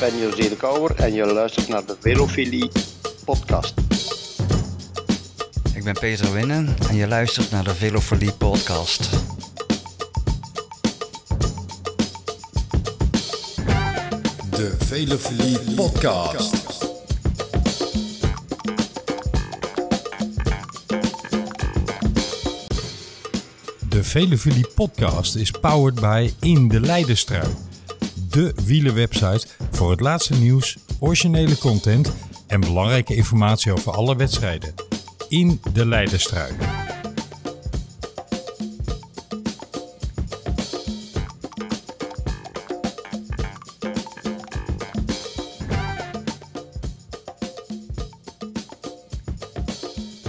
ben José de Kouwer en je luistert naar de Velofilie podcast. Ik ben Peter Winnen en je luistert naar de Velofilie podcast. De Velofilie podcast. De Velofilie podcast is powered by In de Leidenstrui. De wielerwebsite voor het laatste nieuws, originele content en belangrijke informatie over alle wedstrijden. In de Leidenstrui.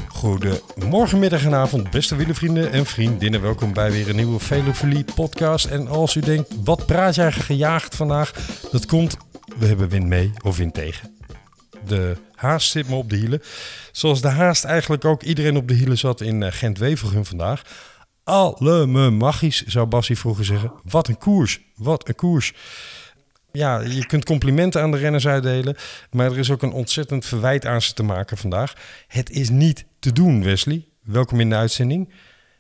Goedemorgen, middag en avond, beste wielervrienden en vriendinnen. Welkom bij weer een nieuwe Velofilie podcast. En als u denkt, wat praat jij gejaagd vandaag? Dat komt, we hebben wind mee of wind tegen. De haast zit me op de hielen. Zoals de haast eigenlijk ook iedereen op de hielen zat in eh, Gent-Wevelgem vandaag. Alle magisch, zou Bassie vroeger zeggen. Wat een koers, wat een koers. Ja, je kunt complimenten aan de renners uitdelen. Maar er is ook een ontzettend verwijt aan ze te maken vandaag. Het is niet te doen, Wesley. Welkom in de uitzending.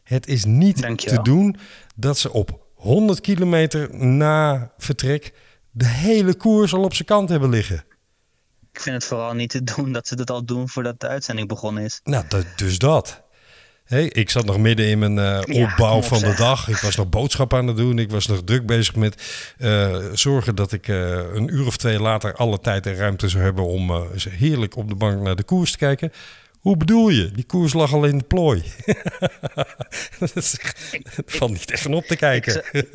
Het is niet Dankjewel. te doen dat ze op 100 kilometer na vertrek de hele koers al op zijn kant hebben liggen. Ik vind het vooral niet te doen dat ze dat al doen voordat de uitzending begonnen is. Nou, dus dat. Hey, ik zat nog midden in mijn eh, opbouw van de dag. Ik was nog boodschappen aan het doen. Ik was nog druk bezig met eh, zorgen dat ik eh, een uur of twee later alle tijd en ruimte zou hebben om heerlijk op de bank naar de koers te kijken. Hoe bedoel je? Die koers lag al in de plooi. dat valt niet echt op te kijken. Ik,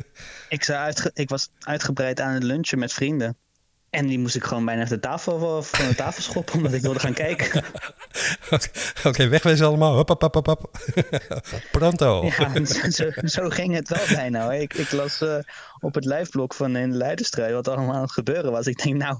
zou uitge- ik was uitgebreid aan het lunchen met vrienden. En die moest ik gewoon bijna de tafel, van de tafel schoppen, omdat ik wilde gaan kijken. Oké, wegwezen allemaal. Hop, hop, hop, hop, hop. Pronto. Ja, zo, ging het wel bijna. Hoor. Ik, ik las eh, op het liveblog van in de Leidenstrijd wat allemaal aan het gebeuren was. Ik denk, nou,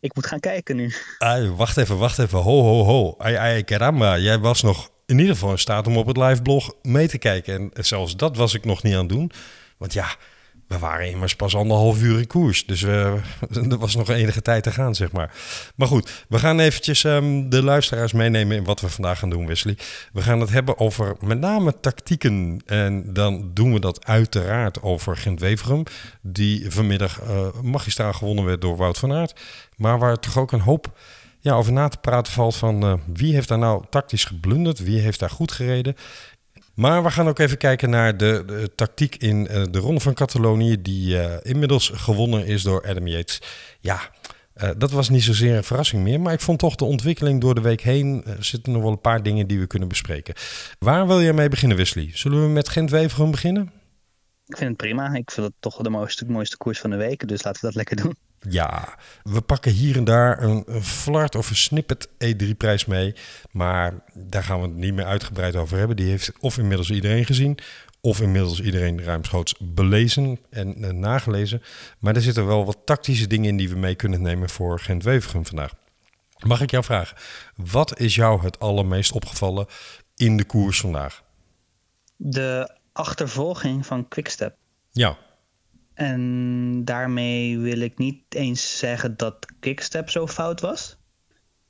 ik moet gaan kijken nu. Ai, wacht even, wacht even. Ho, ho, ho. Ai, ai, caramba. Jij was nog in ieder geval in staat om op het liveblog mee te kijken. En zelfs dat was ik nog niet aan het doen. Want ja, we waren immers pas anderhalf uur in koers. Dus eh, er was nog enige tijd te gaan, zeg maar. Maar goed, we gaan eventjes ehm, de luisteraars meenemen in wat we vandaag gaan doen, Wesley. We gaan het hebben over met name tactieken. En dan doen we dat uiteraard over Gent-Weverum. Die vanmiddag eh magistraal gewonnen werd door Wout van Aert. Maar waar toch ook een hoop ja, over na te praten valt van eh, wie heeft daar nou tactisch geblunderd, wie heeft daar goed gereden. Maar we gaan ook even kijken naar de, tactiek in eh, de Ronde van Catalonië, die eh, inmiddels gewonnen is door Adam Yates. Ja, eh, dat was niet zozeer een verrassing meer, maar ik vond toch de ontwikkeling door de week heen eh, zitten nog wel een paar dingen die we kunnen bespreken. Waar wil jij mee beginnen, Wesley? Zullen we met Gent-Wevelgem beginnen? Ik vind het prima. Ik vind het toch de mooiste, mooiste koers van de week. Dus laten we dat lekker doen. Ja, we pakken hier en daar een, een flart of een snippet E3-prijs mee. Maar daar gaan we het niet meer uitgebreid over hebben. Die heeft of inmiddels iedereen gezien, of inmiddels iedereen ruimschoots belezen en eh, nagelezen. Maar er zitten wel wat tactische dingen in die we mee kunnen nemen voor Gent-Wevelgem vandaag. Mag ik jou vragen, wat is jou het allermeest opgevallen in de koers vandaag? De achtervolging van Quickstep. Ja, En daarmee wil ik niet eens zeggen dat Quickstep zo fout was.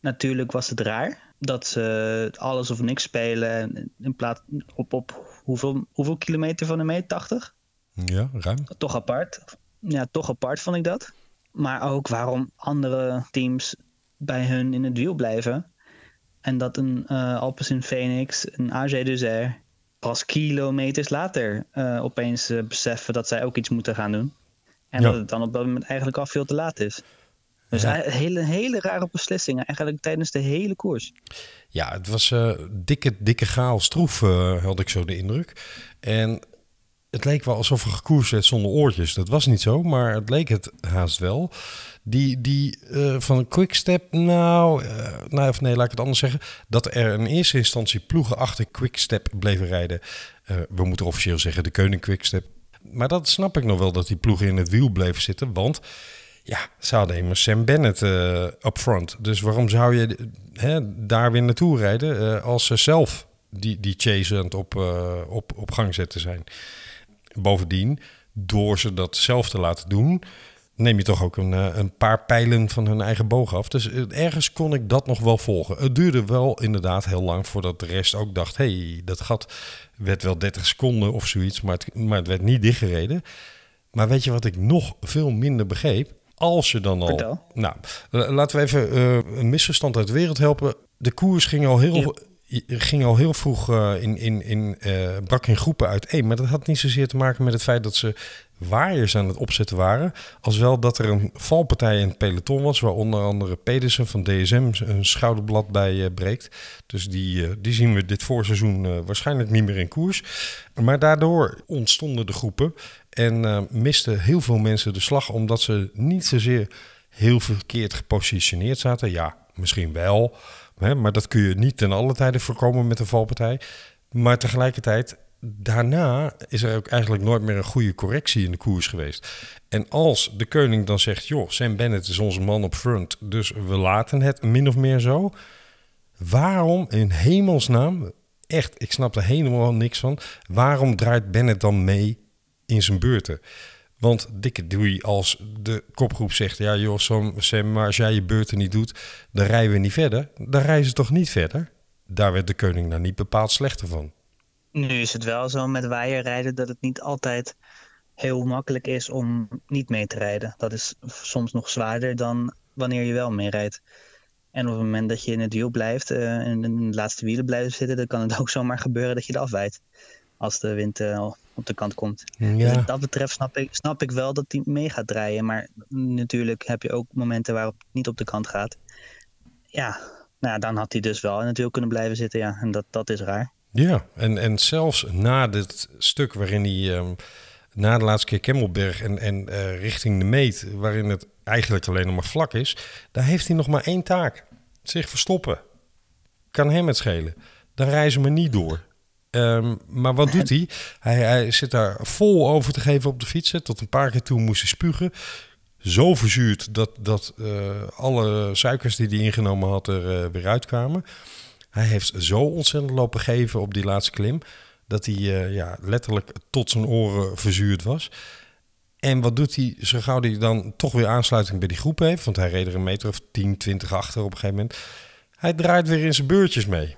Natuurlijk was het raar dat ze alles of niks spelen in plaats op, op hoeveel, hoeveel kilometer van de meet? 80? ja, ruim. Toch apart. Ja, toch apart vond ik dat. Maar ook waarom andere teams bij hun in het wiel blijven. En dat een eh Alpecin Phoenix, een AG Dessert pas kilometers later eh, opeens eh, beseffen dat zij ook iets moeten gaan doen. En Ja. dat het dan op dat moment eigenlijk al veel te laat is. Dus Ja. hele, hele rare beslissingen, eigenlijk tijdens de hele koers. Ja, het was eh, dikke, dikke chaos troef, eh, had ik zo de indruk. En het leek wel alsof er gekoerst werd zonder oortjes. Dat was niet zo, maar het leek het haast wel. Die, die eh, van Quickstep, nou, eh, nou, of nee, laat ik het anders zeggen. Dat er in eerste instantie ploegen achter Quickstep bleven rijden. Eh, we moeten officieel zeggen de Koning Quickstep. Maar dat snap ik nog wel, dat die ploegen in het wiel bleven zitten. Want ja, ze hadden immers Sam Bennett up front. Dus waarom zou je hè, daar weer naartoe rijden als ze zelf die, die chase op, op, op gang zetten zijn? Bovendien, door ze dat zelf te laten doen, neem je toch ook een, eh, een paar pijlen van hun eigen boog af. Dus eh, ergens kon ik dat nog wel volgen. Het duurde wel inderdaad heel lang voordat de rest ook dacht... hey, dat gat werd wel 30 seconden of zoiets, maar het, maar het werd niet dichtgereden. Maar weet je wat ik nog veel minder begreep? Als je dan al... Vertel. Nou, la- laten we even eh, een misverstand uit de wereld helpen. De koers ging al heel, ging al heel vroeg eh, in, in, in, eh, brak in groepen uiteen. Maar dat had niet zozeer te maken met het feit dat ze waaiers aan het opzetten waren. Als wel dat er een valpartij in het peloton was... waar onder andere Pedersen van DSM een schouderblad bij eh, breekt. Dus die, die zien we dit voorseizoen waarschijnlijk niet meer in koers. Maar daardoor ontstonden de groepen... en misten heel veel mensen de slag... omdat ze niet zozeer heel verkeerd gepositioneerd zaten. Ja, misschien wel... Maar dat kun je niet ten alle tijde voorkomen met een valpartij. Maar tegelijkertijd, daarna is er ook eigenlijk nooit meer een goede correctie in de koers geweest. En als de koning dan zegt, joh, Sam Bennett is onze man op front, dus we laten het min of meer zo. Waarom in hemelsnaam, echt, ik snap er helemaal niks van, waarom draait Bennett dan mee in zijn beurten? Want dikke doei als de kopgroep zegt... ja joh, Sam, maar als jij je beurten niet doet... dan rijden we niet verder. Dan rijden ze toch niet verder? Daar werd de koning nou niet bepaald slechter van. Nu is het wel zo met waaierrijden dat het niet altijd heel makkelijk is om niet mee te rijden. Dat is soms nog zwaarder dan wanneer je wel meerijdt. En op het moment dat je in het wiel blijft eh, en in de laatste wielen blijft zitten, dan kan het ook zomaar gebeuren dat je eraf wijt. Als de wind eh, op de kant komt. Dus wat dat betreft snap ik, snap ik wel dat hij mee gaat draaien. Maar natuurlijk heb je ook momenten waarop het niet op de kant gaat. Ja, nou, ja, dan had hij dus wel natuurlijk kunnen blijven zitten. Ja, en dat, dat is raar. Ja, en, en zelfs na dit stuk waarin hij ehm, na de laatste keer Kemmelberg en, en eh, richting de meet, waarin het eigenlijk alleen nog maar vlak is, daar heeft hij nog maar één taak. Zich verstoppen. Kan hem het schelen. Dan reizen we niet door. Ehm, maar wat doet hij? hij? Hij zit daar vol over te geven op de fietsen. Tot een paar keer toe moest hij spugen. Zo verzuurd dat, dat eh, alle suikers die hij ingenomen had er eh, weer uitkwamen. Hij heeft zo ontzettend lopen geven op die laatste klim. Dat hij uh, ja, letterlijk tot zijn oren verzuurd was. En wat doet hij zo gauw hij dan toch weer aansluiting bij die groep heeft? Want hij reed er een meter of 10, 20 achter op een gegeven moment. Hij draait weer in zijn beurtjes mee.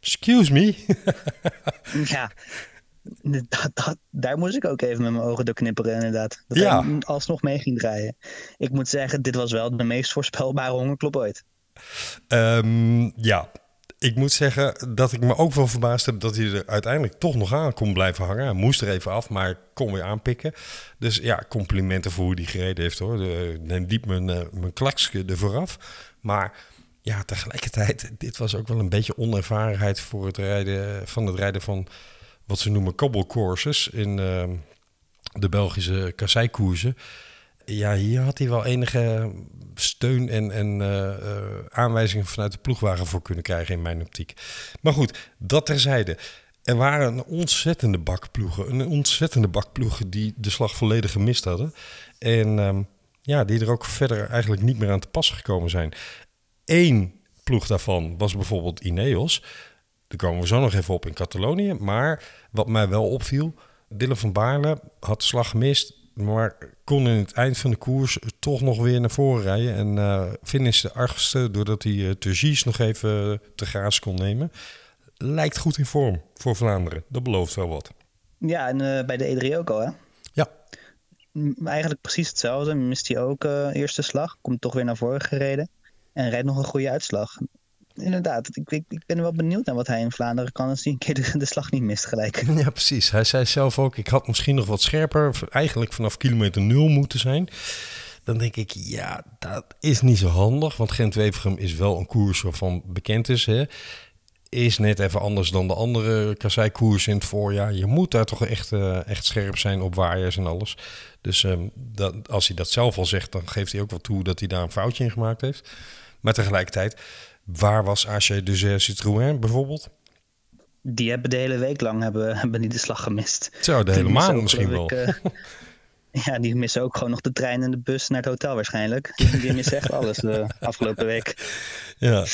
Excuse me. ja, dat, dat, daar moest ik ook even met mijn ogen door knipperen inderdaad. Dat Ja. hij alsnog mee ging draaien. Ik moet zeggen, dit was wel de meest voorspelbare hongerklop ooit. Ehm, ja, ik moet zeggen dat ik me ook wel verbaasd heb dat hij er uiteindelijk toch nog aan kon blijven hangen. Hij moest er even af, maar kon weer aanpikken. Dus ja, complimenten voor hoe hij gereden heeft hoor. De, neem diep mijn, uh, mijn klaksje er vooraf. Maar ja, tegelijkertijd, dit was ook wel een beetje onervarenheid voor het rijden van het rijden van wat ze noemen cobblecourses in uh, de Belgische kasseikoersen. Ja, hier had hij wel enige steun en, en uh, uh, aanwijzingen vanuit de ploegwagen voor kunnen krijgen in mijn optiek. Maar goed, dat terzijde. Er waren een ontzettende bakploegen, een ontzettende bakploegen die de slag volledig gemist hadden. En um, ja, die er ook verder eigenlijk niet meer aan te pas gekomen zijn. Eén ploeg daarvan was bijvoorbeeld Ineos. Daar komen we zo nog even op in Catalonië. Maar wat mij wel opviel, Dylan van Baarle had de slag gemist, maar kon in het eind van de koers toch nog weer naar voren rijden. En uh, finish de achtste doordat hij uh, Turgis nog even te graas kon nemen. Lijkt goed in vorm voor Vlaanderen. Dat belooft wel wat. Ja, en uh, bij de E3 ook al, hè? Ja. Eigenlijk precies hetzelfde. Mist hij ook eerste slag. Komt toch weer naar voren gereden. En rijdt nog een goede uitslag. Inderdaad, ik, ik, ben wel benieuwd naar wat hij in Vlaanderen kan als hij een keer de, slag niet mist gelijk. Ja, precies. Hij zei zelf ook, ik had misschien nog wat scherper, eigenlijk vanaf kilometer nul moeten zijn. Dan denk ik, ja, dat is niet zo handig. Want Gent-Wevergem is wel een koers waarvan bekend is. Hè? Is net even anders dan de andere kasseikoers in het voorjaar. Je moet daar toch echt, uh, echt scherp zijn op waaiers en alles. Dus um, dat, als hij dat zelf al zegt, dan geeft hij ook wel toe dat hij daar een foutje in gemaakt heeft. Maar tegelijkertijd, waar was AG Deuzer Citroën bijvoorbeeld? Die hebben de hele week lang hebben, hebben die de slag gemist. Zo, de hele maand misschien wel. Ik, uh, ja, die missen ook gewoon nog de trein en de bus naar het hotel waarschijnlijk. Die missen echt alles de afgelopen week. Ja,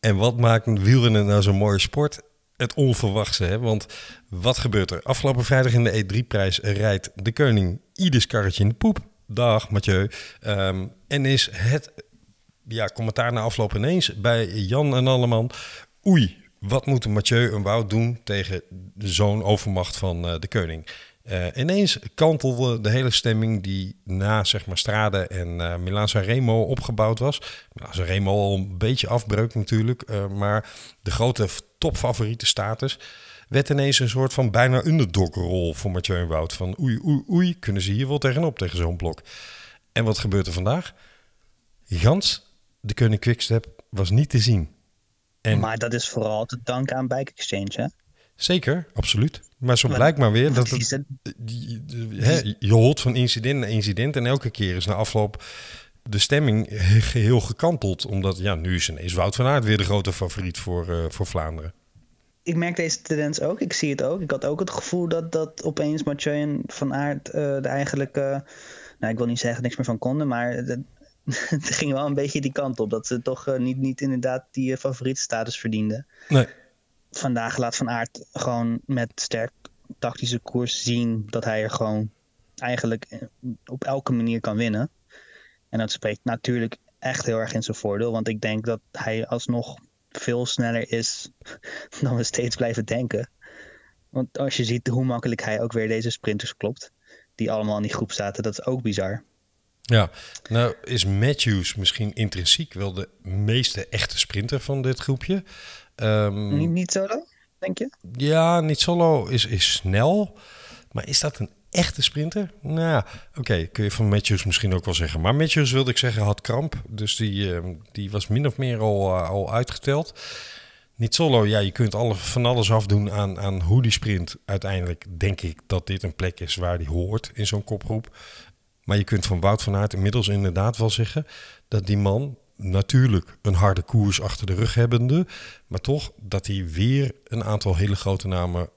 en wat maakt een wielrennen nou zo'n mooie sport? Het onverwachte, hè? Want wat gebeurt er? Afgelopen vrijdag in de E3-prijs rijdt de koning ieders karretje in de poep. dag Mathieu. Ehm, en is het ja, commentaar na afloop ineens bij Jan en Alleman. Oei, wat moeten Mathieu en Wout doen tegen zo'n overmacht van uh, de koning? Uh, ineens kantelde de hele stemming die na zeg maar Strade en uh, Milan Sanremo opgebouwd was. Milan Sanremo al een beetje afbreuk natuurlijk, maar de grote topfavoriete status werd ineens een soort van bijna underdog-rol voor Mathieu en Wout. Van oei, oei, oei, kunnen ze hier wel tegenop tegen zo'n blok? En wat gebeurt er vandaag? Gans, de Koning Quickstep, was niet te zien. En maar dat is vooral te danken aan Bike Exchange, hè? Zeker, absoluut. Maar zo blijkt maar weer dat het, je hoort van incident naar incident en elke keer is na afloop de stemming geheel gekanteld. Omdat ja, nu is ineens Wout van Aert weer de grote favoriet voor, uh, voor Vlaanderen. Ik merk deze tendens ook, ik zie het ook. Ik had ook het gevoel dat, dat opeens Mathieu en Van Aert uh, de eigenlijke... nou, ik wil niet zeggen niks meer van konden, maar het, het ging wel een beetje die kant op. Dat ze toch uh, niet, niet inderdaad die favoriete status verdienden. Nee vandaag laat Van Aert gewoon met sterk tactische koers zien dat hij er gewoon eigenlijk op elke manier kan winnen. En dat spreekt natuurlijk echt heel erg in zijn voordeel, want ik denk dat hij alsnog veel sneller is dan we steeds blijven denken. Want als je ziet hoe makkelijk hij ook weer deze sprinters klopt, die allemaal in die groep zaten, dat is ook bizar. Ja, nou is Matthews misschien intrinsiek wel de meeste echte sprinter van dit groepje. Um, niet, niet solo, denk je? Ja, niet solo is, is snel. Maar is dat een echte sprinter? Nou ja, oké, kun je van Matthews misschien ook wel zeggen. Maar Matthews wilde ik zeggen had kramp. Dus die, uh, die was min of meer al, uh, al uitgeteld. Niet solo, ja, je kunt alle, van alles afdoen aan, aan hoe die sprint. Uiteindelijk denk ik dat dit een plek is waar die hoort in zo'n kopgroep. Maar je kunt van Wout van Aert inmiddels inderdaad wel zeggen dat die man natuurlijk een harde koers achter de rug hebbende. Maar toch dat hij weer een aantal hele grote namen.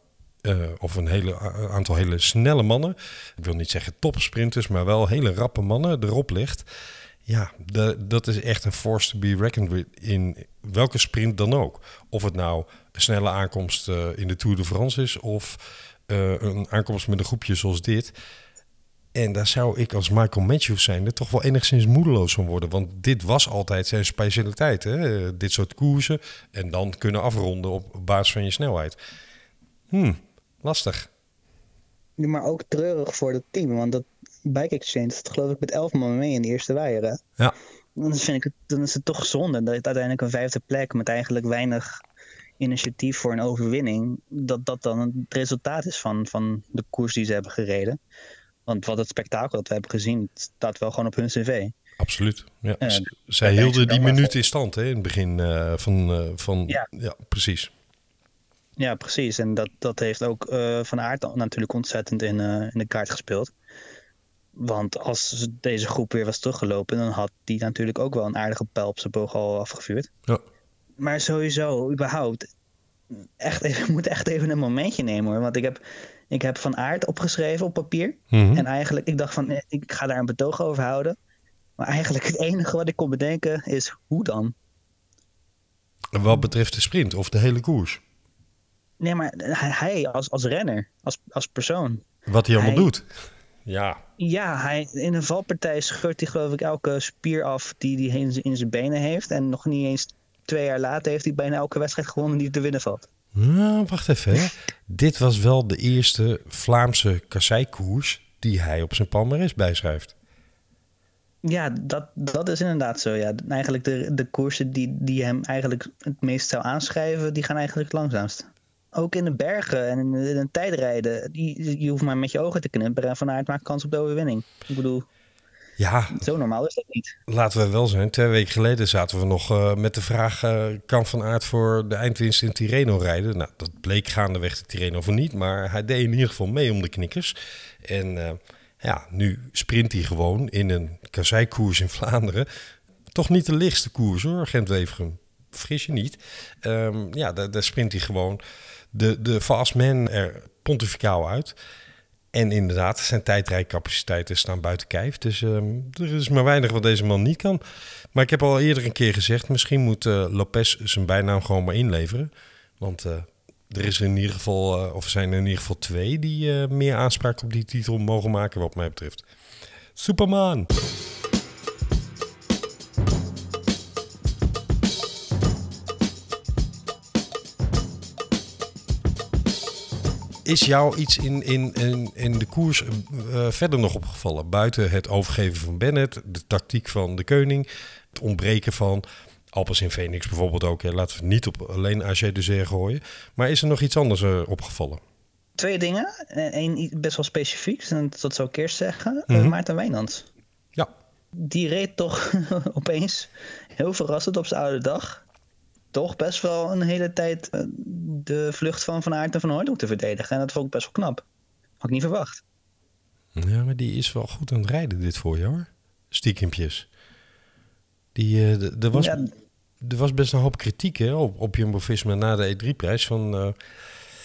Uh, of een hele aantal hele snelle mannen. Ik wil niet zeggen topsprinters, maar wel hele rappe mannen erop ligt. Ja, dat is echt een force to be reckoned with in welke sprint dan ook. Of het nou een snelle aankomst uh, in de Tour de France is of uh, een aankomst met een groepje zoals dit. En daar zou ik als Michael Matthews zijnde toch wel enigszins moedeloos van worden. Want dit was altijd zijn specialiteit. Hè? Dit soort koersen. En dan kunnen afronden op basis van je snelheid. Hmm, lastig. Ja, maar ook treurig voor het team. Want dat Bike Exchange dat geloof ik met elf man mee in de eerste waaier. Ja. Dan, vind ik het, dan is het toch zonde dat het uiteindelijk een vijfde plek met eigenlijk weinig initiatief voor een overwinning. Dat dat dan het resultaat is van, van de koers die ze hebben gereden. Want wat het spektakel dat we hebben gezien, staat wel gewoon op hun cv. Absoluut. Ja. Uh, Zij hielden die minuut in stand hè, in het begin uh, van, uh, van ja. ja. precies. Ja, precies. En dat, dat heeft ook Van Aert natuurlijk ontzettend in, in de kaart gespeeld. Want als deze groep weer was teruggelopen, dan had die natuurlijk ook wel een aardige pijl op zijn boog al afgevuurd. Ja. Maar sowieso, überhaupt, echt even, ik moet echt even een momentje nemen hoor. Want ik heb ik heb Van Aard opgeschreven op papier. Mhm. En eigenlijk, ik dacht van, eh, ik ga daar een betoog over houden. Maar eigenlijk het enige wat ik kon bedenken is, hoe dan? Wat betreft de sprint of de hele koers? Nee, maar hij als, als renner, als, als persoon. Wat hij allemaal doet. Ja. Ja, hij, in een valpartij scheurt hij geloof ik elke spier af die hij in zijn benen heeft. En nog niet eens twee jaar later heeft hij bijna elke wedstrijd gewonnen die te winnen valt. Nou, wacht even. Hè. Dit was wel de eerste Vlaamse kasseikoers die hij op zijn palmarès bijschrijft. Ja, dat, dat is inderdaad zo. Ja. Eigenlijk de, de koersen die, die hem eigenlijk het meest zou aanschrijven, die gaan eigenlijk het langzaamst. Ook in de bergen en in, in een tijdrijden, die, je hoeft maar met je ogen te knipperen en vanuit maakt kans op de overwinning. Ik bedoel, ja. Zo normaal is dat niet. Laten we wel zijn. Twee weken geleden zaten we nog uh, met de vraag... Uh, kan Van Aert voor de eindwinst in Tirreno rijden? Nou, dat bleek gaandeweg de Tirreno voor niet. Maar hij deed in ieder geval mee om de knikkers. En uh, ja, nu sprint hij gewoon in een kasseikoers in Vlaanderen. Toch niet de lichtste koers hoor, Gent-Wevergem. Fris je niet. Um, ja, daar, daar sprint hij gewoon de, de fastman er pontificaal uit... En inderdaad, zijn tijdrijcapaciteiten staan buiten kijf. Dus uh, er is maar weinig wat deze man niet kan. Maar ik heb al eerder een keer gezegd... misschien moet uh, Lopez zijn bijnaam gewoon maar inleveren. Want uh, er, is in ieder geval, of er zijn er in ieder geval twee... die meer aanspraak op die titel mogen maken wat mij betreft. Superman. Is jou iets in, in, in, in de koers uh, verder nog opgevallen? Buiten het overgeven van Bennett, de tactiek van de koning, het ontbreken van Alpes in Phoenix bijvoorbeeld ook. Hè. Laten we niet op alleen AG de Zeer gooien. Maar is er nog iets anders uh, opgevallen? Twee dingen. Eén best wel specifiek, en dat zou ik eerst zeggen. Mm -hmm. Maarten Wijnands. Ja. Die reed toch opeens heel verrassend op zijn oude dag toch best wel een hele tijd uh, de vlucht van Van Aert en Van Hooydonk te verdedigen. En dat vond ik best wel knap. Had ik niet verwacht. Ja, maar die is wel goed aan het rijden dit voorjaar hoor. Stiekempjes. Die, uh, er, was, ja. er was best een hoop kritiek hè, op, op Jumbo-Visma na de E3-prijs. Van, uh,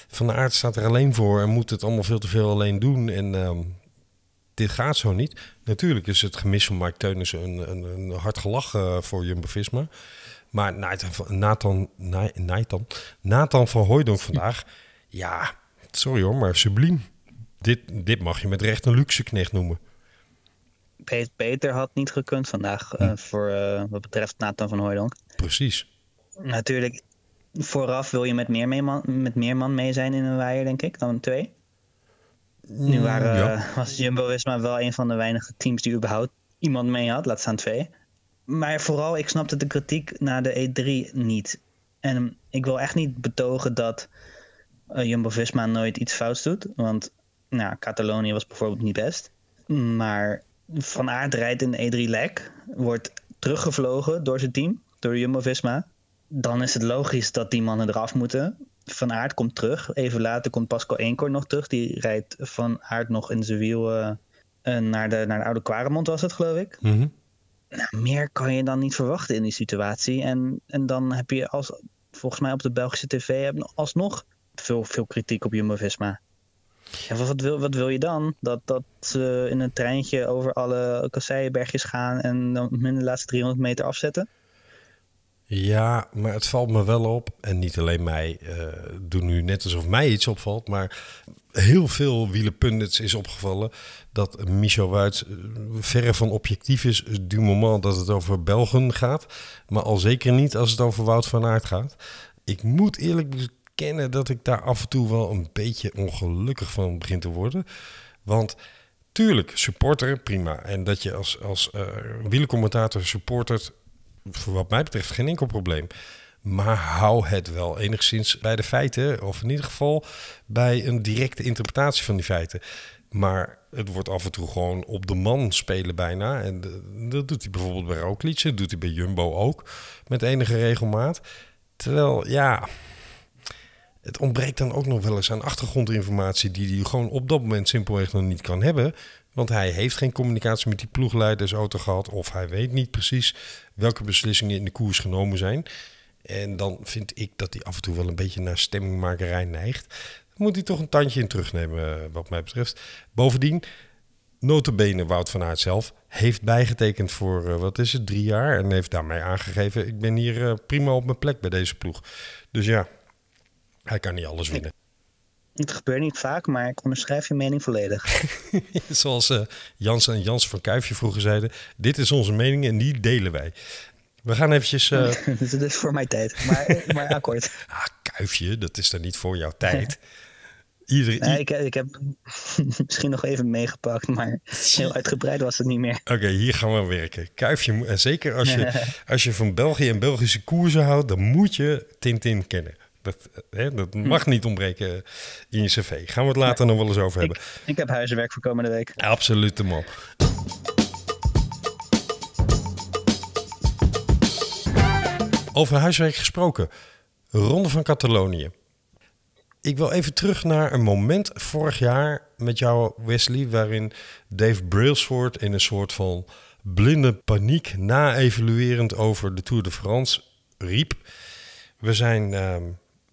van Aert staat er alleen voor en moet het allemaal veel te veel alleen doen. En uh, dit gaat zo niet. Natuurlijk is het gemis van Mark Teunissen een, een, een hard gelach uh, voor Jumbo-Visma. Maar Nathan, Nathan, Nathan, Nathan van Hooydonk vandaag, ja, sorry hoor, maar subliem. Dit, dit mag je met recht een luxe knecht noemen. Peter had niet gekund vandaag hm. uh, voor uh, wat betreft Nathan van Hooydonk. Precies. Natuurlijk, vooraf wil je met meer, mee man, met meer man mee zijn in een waaier, denk ik, dan twee. Nu waren, ja. was Jumbo-Visma wel een van de weinige teams die überhaupt iemand mee had, laat staan twee. Maar vooral, ik snapte de kritiek na de E3 niet. En ik wil echt niet betogen dat uh, Jumbo-Visma nooit iets fouts doet. Want nou, Catalonië was bijvoorbeeld niet best. Maar Van Aert rijdt in de E3-lek. Wordt teruggevlogen door zijn team, door Jumbo-Visma. Dan is het logisch dat die mannen eraf moeten. Van Aert komt terug. Even later komt Pascal Eenkort nog terug. Die rijdt Van Aert nog in zijn wiel uh, naar, de, naar de oude Quaremont was het, geloof ik. Mm nou, meer kan je dan niet verwachten in die situatie. En, en dan heb je als, volgens mij op de Belgische tv alsnog veel, veel kritiek op Jumbo-Visma. Wat, wil, wat wil je dan? Dat, dat ze in een treintje over alle kasseienbergjes gaan en dan hun de laatste 300 meter afzetten? Ja, maar het valt me wel op. En niet alleen mij. Uh, nu net alsof mij iets opvalt. Maar heel veel wielenpundits is opgevallen dat Michel Wuits verre van objectief is du moment dat het over Belgen gaat. Maar al zeker niet als het over Wout van Aert gaat. Ik moet eerlijk bekennen dat ik daar af en toe wel een beetje ongelukkig van begin te worden. Want tuurlijk, supporter, prima. En dat je als, als uh, wielencommentator supportert, voor wat mij betreft geen enkel probleem. Maar hou het wel enigszins bij de feiten, of in ieder geval bij een directe interpretatie van die feiten. Maar het wordt af en toe gewoon op de man spelen bijna. En dat doet hij bijvoorbeeld bij Roglic, dat doet hij bij Jumbo ook, met enige regelmaat. Terwijl, ja, het ontbreekt dan ook nog wel eens aan achtergrondinformatie die hij gewoon op dat moment simpelweg nog niet kan hebben. Want hij heeft geen communicatie met die ploegleidersauto gehad. Of hij weet niet precies welke beslissingen in de koers genomen zijn. En dan vind ik dat hij af en toe wel een beetje naar stemmingmakerij neigt. Dan moet hij toch een tandje in terugnemen, eh, wat mij betreft. Bovendien, notabene Wout van Aert zelf heeft bijgetekend voor, uh, wat is het, drie jaar. En heeft daarmee aangegeven, ik ben hier uh, prima op mijn plek bij deze ploeg. Dus ja, hij kan niet alles winnen. Het gebeurt niet vaak, maar ik onderschrijf je mening volledig. Zoals uh, Jans en Jans van Kuifje vroeger zeiden, dit is onze mening en die delen wij. We gaan eventjes... Uh... dat is voor mijn tijd, maar, maar akkoord. ah, Kuifje, dat is dan niet voor jouw tijd. Iedereen, nee, ik, ik, heb misschien nog even meegepakt, maar heel uitgebreid was het niet meer. Oké, hier gaan we werken. Kuifje, en zeker als je, als je van België en Belgische koersen houdt, dan moet je Tintin kennen. Dat, hè, dat mag niet ontbreken in je cv. Gaan we het later nog wel eens over hebben. Ik, ik heb huiswerk voor komende week. Absoluut, man. Over huiswerk gesproken. Ronde van Catalonië. Ik wil even terug naar een moment vorig jaar met jou, Wesley, waarin Dave Brailsford in een soort van blinde paniek, na-evaluerend over de Tour de France, riep: We zijn. Uh,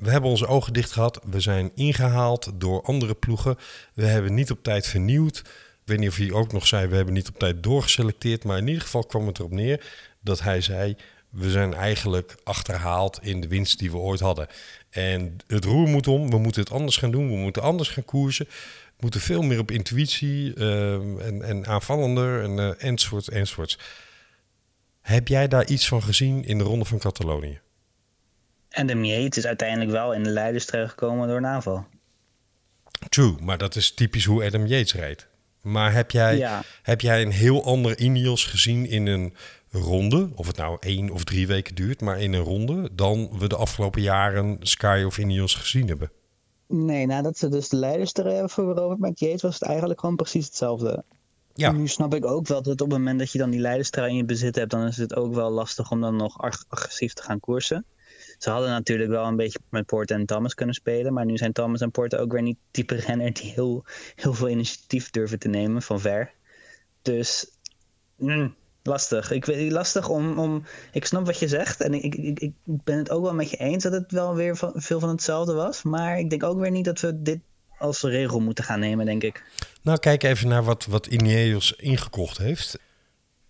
we hebben onze ogen dicht gehad. We zijn ingehaald door andere ploegen. We hebben niet op tijd vernieuwd. Ik weet niet of hij ook nog zei: we hebben niet op tijd doorgeselecteerd. Maar in ieder geval kwam het erop neer dat hij zei: we zijn eigenlijk achterhaald in de winst die we ooit hadden. En het roer moet om, we moeten het anders gaan doen, we moeten anders gaan koersen. moeten veel meer op intuïtie ehm, en, en aanvallender en uh, enzovoorts, enzovoorts. Heb jij daar iets van gezien in de Ronde van Catalonië? En de Yates is uiteindelijk wel in de leiders terechtgekomen door een aanval. True, maar dat is typisch hoe Adam Yates rijdt. Maar heb jij, heb jij een heel ander Ineos gezien in een ronde, of het nou één of drie weken duurt, maar in een ronde, dan we de afgelopen jaren Sky of Ineos gezien hebben? Nee, nadat ze dus de leiders er hebben veroverd met Yates, was het eigenlijk gewoon precies hetzelfde. Ja. Nu snap ik ook wel dat op het moment dat je dan die leiderstrui in je bezit hebt, dan is het ook wel lastig om dan nog agressief te gaan koersen. Ze hadden natuurlijk wel een beetje met Porte en Thomas kunnen spelen. Maar nu zijn Thomas en Porte ook weer niet type renner die heel, heel veel initiatief durven te nemen van ver. Dus mm, lastig. Ik lastig om, om. Ik snap wat je zegt. En ik, ik, ik ben het ook wel met je eens dat het wel weer van, veel van hetzelfde was. Maar ik denk ook weer niet dat we dit als regel moeten gaan nemen, denk ik. Nou, kijk even naar wat, wat Ineos ingekocht heeft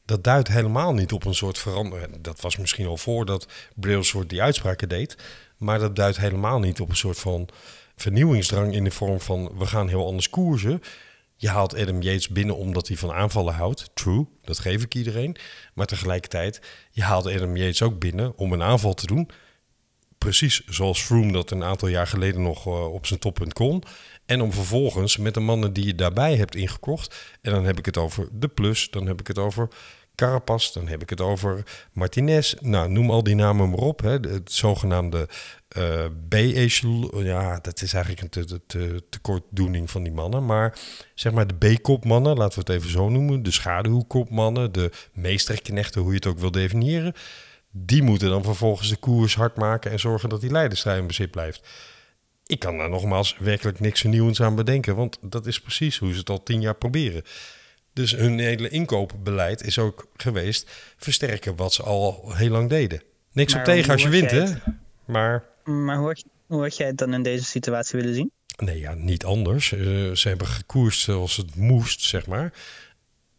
dat duidt helemaal niet op een soort verandering. Dat was misschien al voordat Brailsford die uitspraken deed. Maar dat duidt helemaal niet op een soort van vernieuwingsdrang in de vorm van we gaan heel anders koersen. Je haalt Adam Yates binnen omdat hij van aanvallen houdt. True, dat geef ik iedereen. Maar tegelijkertijd, je haalt Adam Yates ook binnen om een aanval te doen. Precies zoals Froome dat een aantal jaar geleden nog uh, op zijn toppunt kon. En om vervolgens met de mannen die je daarbij hebt ingekocht. En dan heb ik het over de Plus, dan heb ik het over Carapaz, dan heb ik het over Martinez. Nou, noem al die namen maar op. Hè. Het zogenaamde uh, B-echelon. Ja, dat is eigenlijk een te, te, tekortdoening van die mannen. Maar zeg maar de B-kopmannen, laten we het even zo noemen. De schaduwkopmannen, de meesterknechten, hoe je het ook wil definiëren. Die moeten dan vervolgens de koers hard maken en zorgen dat die leiderstrijd in bezit blijft. Ik kan daar nogmaals werkelijk niks vernieuwends aan bedenken, want dat is precies hoe ze het al tien jaar proberen. Dus hun hele inkoopbeleid is ook geweest versterken wat ze al heel lang deden. Niks op tegen als je wint, hè? Maar, maar hoe, had je, hoe had jij het dan in deze situatie willen zien? Nee, ja, niet anders. Uh, ze hebben gekoerst zoals het moest, zeg maar.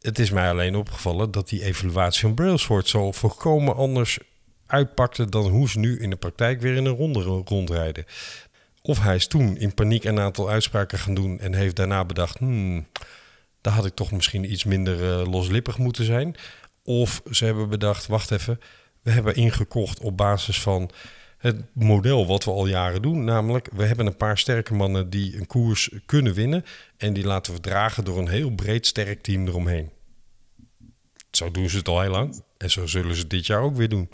Het is mij alleen opgevallen dat die evaluatie van Brailsford zo volkomen anders uitpakte dan hoe ze nu in de praktijk weer in een ronde rondrijden. Of hij is toen in paniek een aantal uitspraken gaan doen en heeft daarna bedacht: hmm, daar had ik toch misschien iets minder uh, loslippig moeten zijn. Of ze hebben bedacht: wacht even, we hebben ingekocht op basis van het model wat we al jaren doen. Namelijk, we hebben een paar sterke mannen die een koers kunnen winnen. En die laten we dragen door een heel breed sterk team eromheen. Zo doen ze het al heel lang. En zo zullen ze dit jaar ook weer doen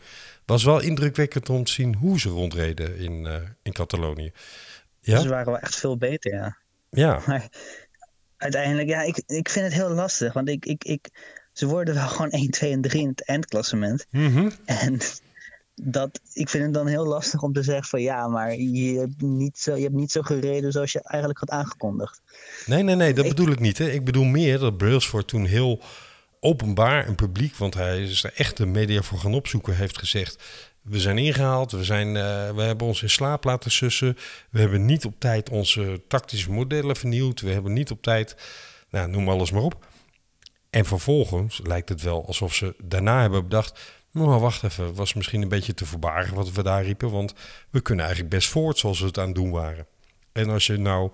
was wel indrukwekkend om te zien hoe ze rondreden in, uh, in Catalonië. Ja? Ze waren wel echt veel beter, ja. Ja. Maar uiteindelijk, ja, ik, ik vind het heel lastig. Want ik, ik, ik, ze worden wel gewoon 1, 2 en 3 in het eindklassement. Mm En dat, ik vind het dan heel lastig om te zeggen van ja, maar je hebt niet zo, je hebt niet zo gereden zoals je eigenlijk had aangekondigd. Nee, nee, nee, dat bedoel ik niet. Hè. Ik bedoel meer dat Brailsford toen heel openbaar en publiek, want hij is er echt de media voor gaan opzoeken, heeft gezegd: we zijn ingehaald, we, zijn, uh, we hebben ons in slaap laten sussen, we hebben niet op tijd onze tactische modellen vernieuwd, we hebben niet op tijd, nou, noem alles maar op. En vervolgens lijkt het wel alsof ze daarna hebben bedacht: nou, wacht even, was misschien een beetje te verbagen wat we daar riepen, want we kunnen eigenlijk best voort zoals we het aan het doen waren. En als je nou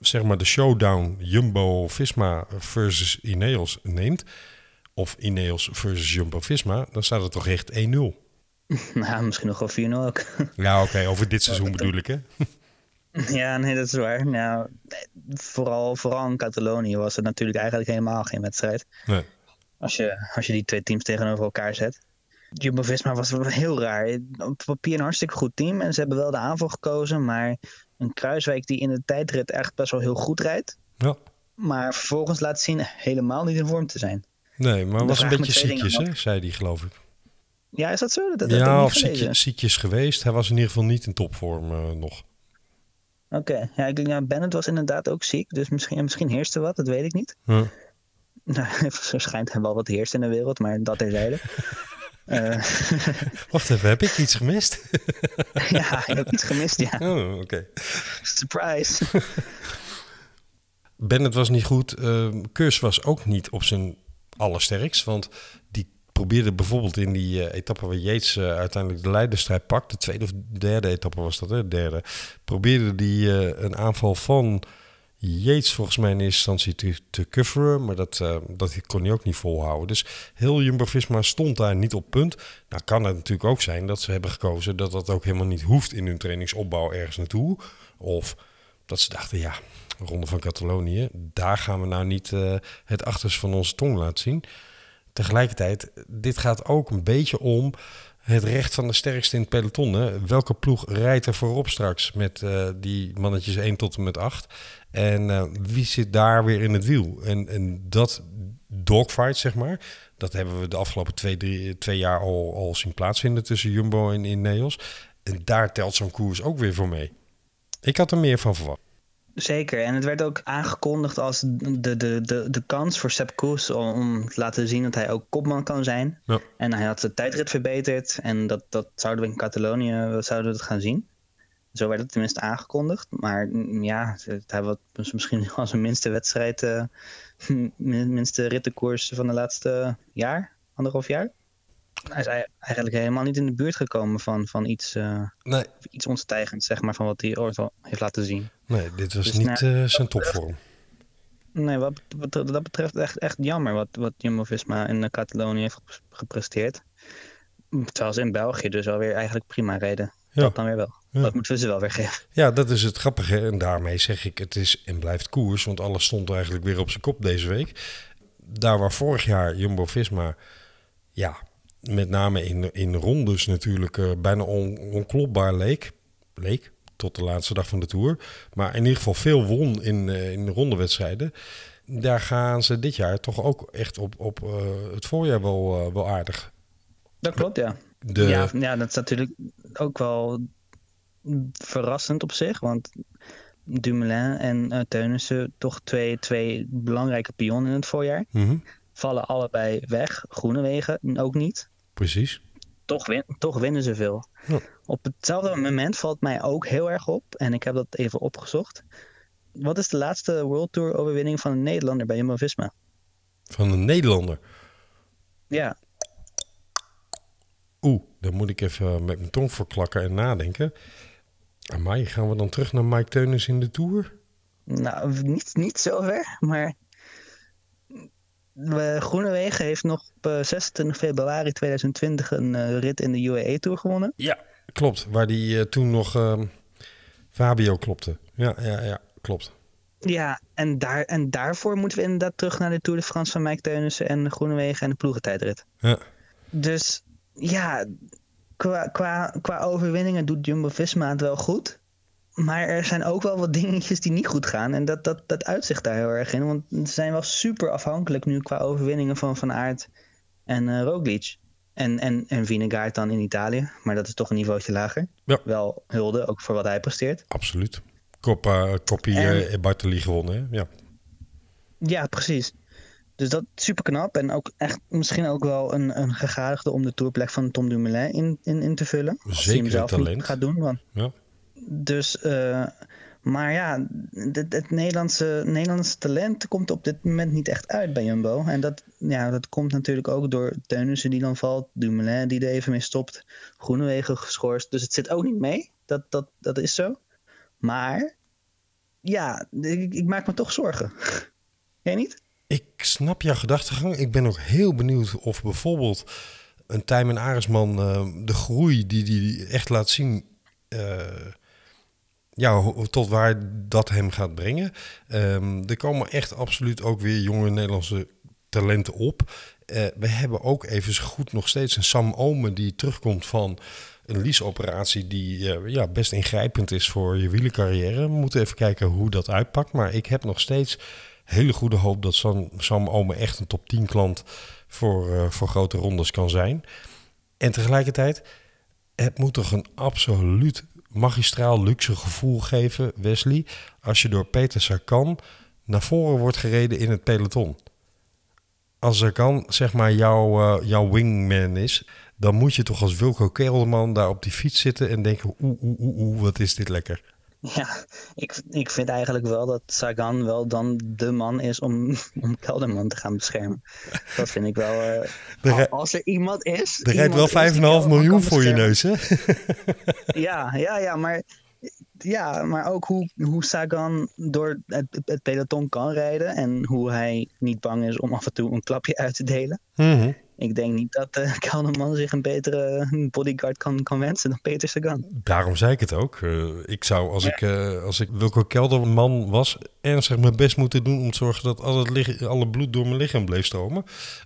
zeg maar de showdown Jumbo-Visma versus Ineos neemt, of Ineos versus Jumbo-Visma, dan staat het toch echt 1-0. Nou, misschien nog wel 4-0 ook. Ja, oké, over dit seizoen bedoel ik, hè? Ja, nee, dat is waar. Nou, vooral, vooral in Catalonië was het natuurlijk eigenlijk helemaal geen wedstrijd. Nee. Als je, als je die twee teams tegenover elkaar zet. Jumbo-Visma was heel raar. Op papier een hartstikke goed team. En ze hebben wel de aanval gekozen. Maar een Kruiswijk die in de tijdrit echt best wel heel goed rijdt. Ja. Maar vervolgens laat zien helemaal niet in vorm te zijn. Nee, maar was een beetje ziekjes, hè, zei hij, geloof ik. Ja, is dat zo? Dat, ja, of ziekje, ziekjes geweest. Hij was in ieder geval niet in topvorm uh, nog. Oké, ja, ik denk, ja, Bennett was inderdaad ook ziek. Dus misschien, misschien heerste wat, dat weet ik niet. Huh. Nou, hij wel wat heerst in de wereld, maar dat terzijde. uh, Wacht even, heb ik iets gemist? ja, ik heb iets gemist, ja. Oh, oké. Surprise. Bennett was niet goed. Uh, Kurs was ook niet op zijn allersterkst. Want die probeerde bijvoorbeeld in die uh, etappe waar Yates uh, uiteindelijk de leiderstrijd pakt, de tweede of derde etappe was dat, hè? derde, probeerde die uh, een aanval van Yates volgens mij in eerste instantie te, te coveren, maar dat, dat kon hij ook niet volhouden. Dus heel Jumbo-Visma stond daar niet op punt. Nou kan het natuurlijk ook zijn dat ze hebben gekozen dat dat ook helemaal niet hoeft in hun trainingsopbouw ergens naartoe. Of dat ze dachten, ja, Ronde van Catalonië, daar gaan we nou niet uh, het achterste van onze tong laten zien. Tegelijkertijd, dit gaat ook een beetje om het recht van de sterkste in het peloton. Hè? Welke ploeg rijdt er voorop straks met uh, die mannetjes 1 tot en met 8? En uh, wie zit daar weer in het wiel? En, en dat dogfight, zeg maar, dat hebben we de afgelopen twee, drie, twee jaar al, al zien plaatsvinden tussen Jumbo en Ineos. En daar telt zo'n koers ook weer voor mee. Ik had er meer van verwacht. Zeker, en het werd ook aangekondigd als de, de, de, de kans voor Sepp Koes om, te laten zien dat hij ook kopman kan zijn. Ja. En hij had de tijdrit verbeterd en dat, dat zouden we in Catalonië zouden we het gaan zien. Zo werd het tenminste aangekondigd. Maar mm, ja, hij was misschien als een minste wedstrijd, uh, minste rittenkoers van de laatste jaar, anderhalf jaar. Hij is eigenlijk helemaal niet in de buurt gekomen van, van iets, uh, nee. iets ontstijgends, zeg maar, van wat hij ooit al heeft laten zien. Nee, dit was dus niet nou, uh, zijn topvorm. Nee, wat, wat, dat betreft echt, echt jammer wat, wat Jumbo-Visma in Catalonië heeft gepresteerd. Terwijl ze in België dus alweer eigenlijk prima reden. Ja. Dat dan weer wel. Ja. Dat moeten we ze wel weer geven. Ja, dat is het grappige. En daarmee zeg ik, het is en blijft koers. Want alles stond eigenlijk weer op zijn kop deze week. Daar waar vorig jaar Jumbo-Visma... Ja, met name in, in rondes natuurlijk uh, bijna on, onklopbaar leek. Leek, tot de laatste dag van de Tour. Maar in ieder geval veel won in, uh, in rondewedstrijden. Daar gaan ze dit jaar toch ook echt op, op uh, het voorjaar wel, wel aardig. Dat klopt, ja. De... ja. Ja, dat is natuurlijk ook wel verrassend op zich. Want Dumoulin en Teunissen, toch twee, twee belangrijke pionnen in het voorjaar. Mm -hmm. Vallen allebei weg. Groenewegen ook niet. Precies. Toch, win, toch winnen ze veel. Ja. Op hetzelfde moment valt mij ook heel erg op, en ik heb dat even opgezocht. Wat is de laatste World Tour overwinning van een Nederlander bij Jumbo-Visma? Van een Nederlander? Ja. Oeh, daar moet ik even met mijn tong voor klakken en nadenken. Amai, gaan we dan terug naar Mike Teunis in de Tour? Nou, niet, niet zo ver, maar... Groenewegen heeft nog op 26 februari 2020 een uh, rit in de UAE Tour gewonnen. Ja, klopt. Waar die uh, toen nog uh, Fabio klopte. Ja, ja, ja, klopt. Ja, en, daar, en daarvoor moeten we inderdaad terug naar de Tour de France van Mike Teunissen en Groenewegen en de ploegentijdrit. Ja. Dus ja, qua, qua, qua overwinningen doet Jumbo-Visma het wel goed. Maar er zijn ook wel wat dingetjes die niet goed gaan. En dat, dat, dat uitzicht daar heel erg in. Want ze zijn wel super afhankelijk nu qua overwinningen van Van Aert en uh, Roglic. En, en, en Vinegaard dan in Italië. Maar dat is toch een niveautje lager. Ja. Wel hulde, ook voor wat hij presteert. Absoluut. Coppa, Koppie en... uh, Bartoli gewonnen, hè? Ja. Ja, precies. Dus dat is super knap. En ook echt misschien ook wel een, een gegadigde om de toerplek van Tom Dumoulin in, in, in te vullen. Als Zeker hij hem zelf talent. gaat doen. Want... Ja. Dus, uh, maar ja, het, het, Nederlandse, talent komt op dit moment niet echt uit bij Jumbo. En dat, ja, dat komt natuurlijk ook door Teunissen die dan valt, Dumoulin die er even mee stopt, Groenewegen geschorst. Dus het zit ook niet mee. Dat, dat, dat is zo. Maar ja, ik, maak me toch zorgen. Jij niet? Ik snap jouw gedachtegang. Ik ben ook heel benieuwd of bijvoorbeeld een Tijmen Aresman uh, de groei die die echt laat zien... Uh, ja, tot waar dat hem gaat brengen. Um, er komen echt absoluut ook weer jonge Nederlandse talenten op. Uh, we hebben ook even goed nog steeds een Sam Omen die terugkomt van een leaseoperatie die uh, ja, best ingrijpend is voor je wielercarrière. We moeten even kijken hoe dat uitpakt. Maar ik heb nog steeds hele goede hoop dat Sam, Sam Omen echt een top 10 klant voor, uh, voor grote rondes kan zijn. En tegelijkertijd, het moet toch een absoluut magistraal luxe gevoel geven, Wesley, als je door Peter Sagan naar voren wordt gereden in het peloton. Als Sagan zeg maar jouw, uh, jouw wingman is, dan moet je toch als Wilco Kelderman daar op die fiets zitten en denken, oeh, oeh, oeh wat is dit lekker. Ja, ik, ik vind eigenlijk wel dat Sagan wel dan de man is om, om Kelderman te gaan beschermen. Dat vind ik wel. Uh, als er iemand is. Er rijdt wel 5,5 miljoen voor je neus, hè? ja, ja, ja, maar ja, maar ook hoe, hoe Sagan door het, het peloton kan rijden. En hoe hij niet bang is om af en toe een klapje uit te delen. Mhm. Ik denk niet dat uh, Kelderman zich een betere bodyguard kan, kan wensen dan Peter Sagan. Daarom zei ik het ook. Uh, ik zou, als, ik, uh, als ik Wilco Kelderman was, ernstig mijn best moeten doen om te zorgen dat al het alle bloed door mijn lichaam bleef stromen.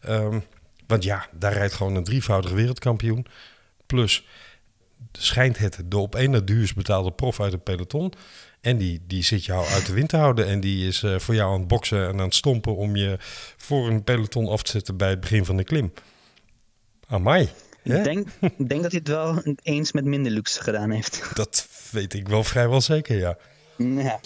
Um, want ja, daar rijdt gewoon een drievoudige wereldkampioen. Plus schijnt het de op één na duurst betaalde prof uit het peloton. En die, die zit jou uit de wind te houden. En die is uh, voor jou aan het boksen en aan het stompen om je voor een peloton af te zetten bij het begin van de klim. Amai. Ik denk, denk dat hij het wel eens met minder luxe gedaan heeft. Dat weet ik wel vrijwel zeker, ja. Ja.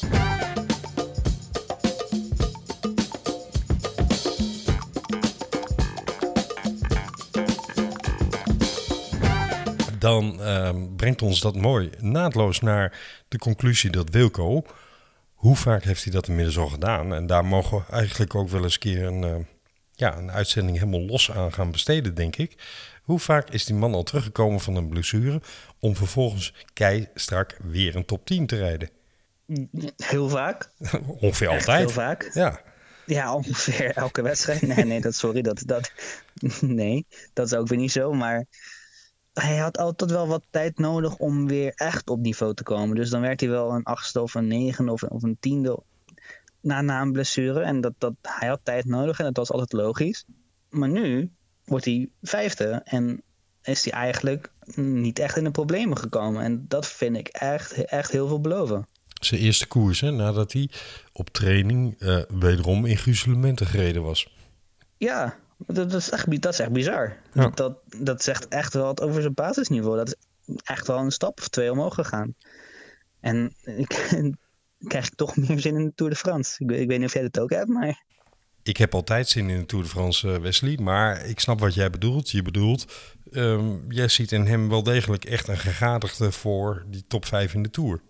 Dan uh, brengt ons dat mooi naadloos naar de conclusie dat Wilco, hoe vaak heeft hij dat inmiddels al gedaan? En daar mogen we eigenlijk ook wel eens een keer een, uh, ja, een uitzending helemaal los aan gaan besteden, denk ik. Hoe vaak is die man al teruggekomen van een blessure om vervolgens kei strak weer een top 10 te rijden? Heel vaak. ongeveer Echt altijd. Heel vaak. Ja. Ja, ongeveer elke wedstrijd. Nee, nee, dat, sorry. Dat, dat, nee, dat is ook weer niet zo. Maar hij had altijd wel wat tijd nodig om weer echt op niveau te komen. Dus dan werd hij wel een achtste of een negende of, of een tiende na, na een blessure. En dat, dat, hij had tijd nodig en dat was altijd logisch. Maar nu wordt hij vijfde en is hij eigenlijk niet echt in de problemen gekomen. En dat vind ik echt, echt heel veel beloven. Zijn eerste koers, hè, nadat hij op training uh, wederom in gruzelementen gereden was. Ja, dat, is, echt, dat is echt bizar. Ja. Dat, dat zegt echt wel wat over zijn basisniveau. Dat is echt wel een stap of twee omhoog gegaan. En ik, krijg ik toch meer zin in de Tour de France. Ik, ik weet niet of jij dat ook hebt, maar... Ik heb altijd zin in de Tour de France, eh, Wesley. Maar ik snap wat jij bedoelt. Je bedoelt, um, jij ziet in hem wel degelijk echt een gegadigde voor die top 5 in de Tour.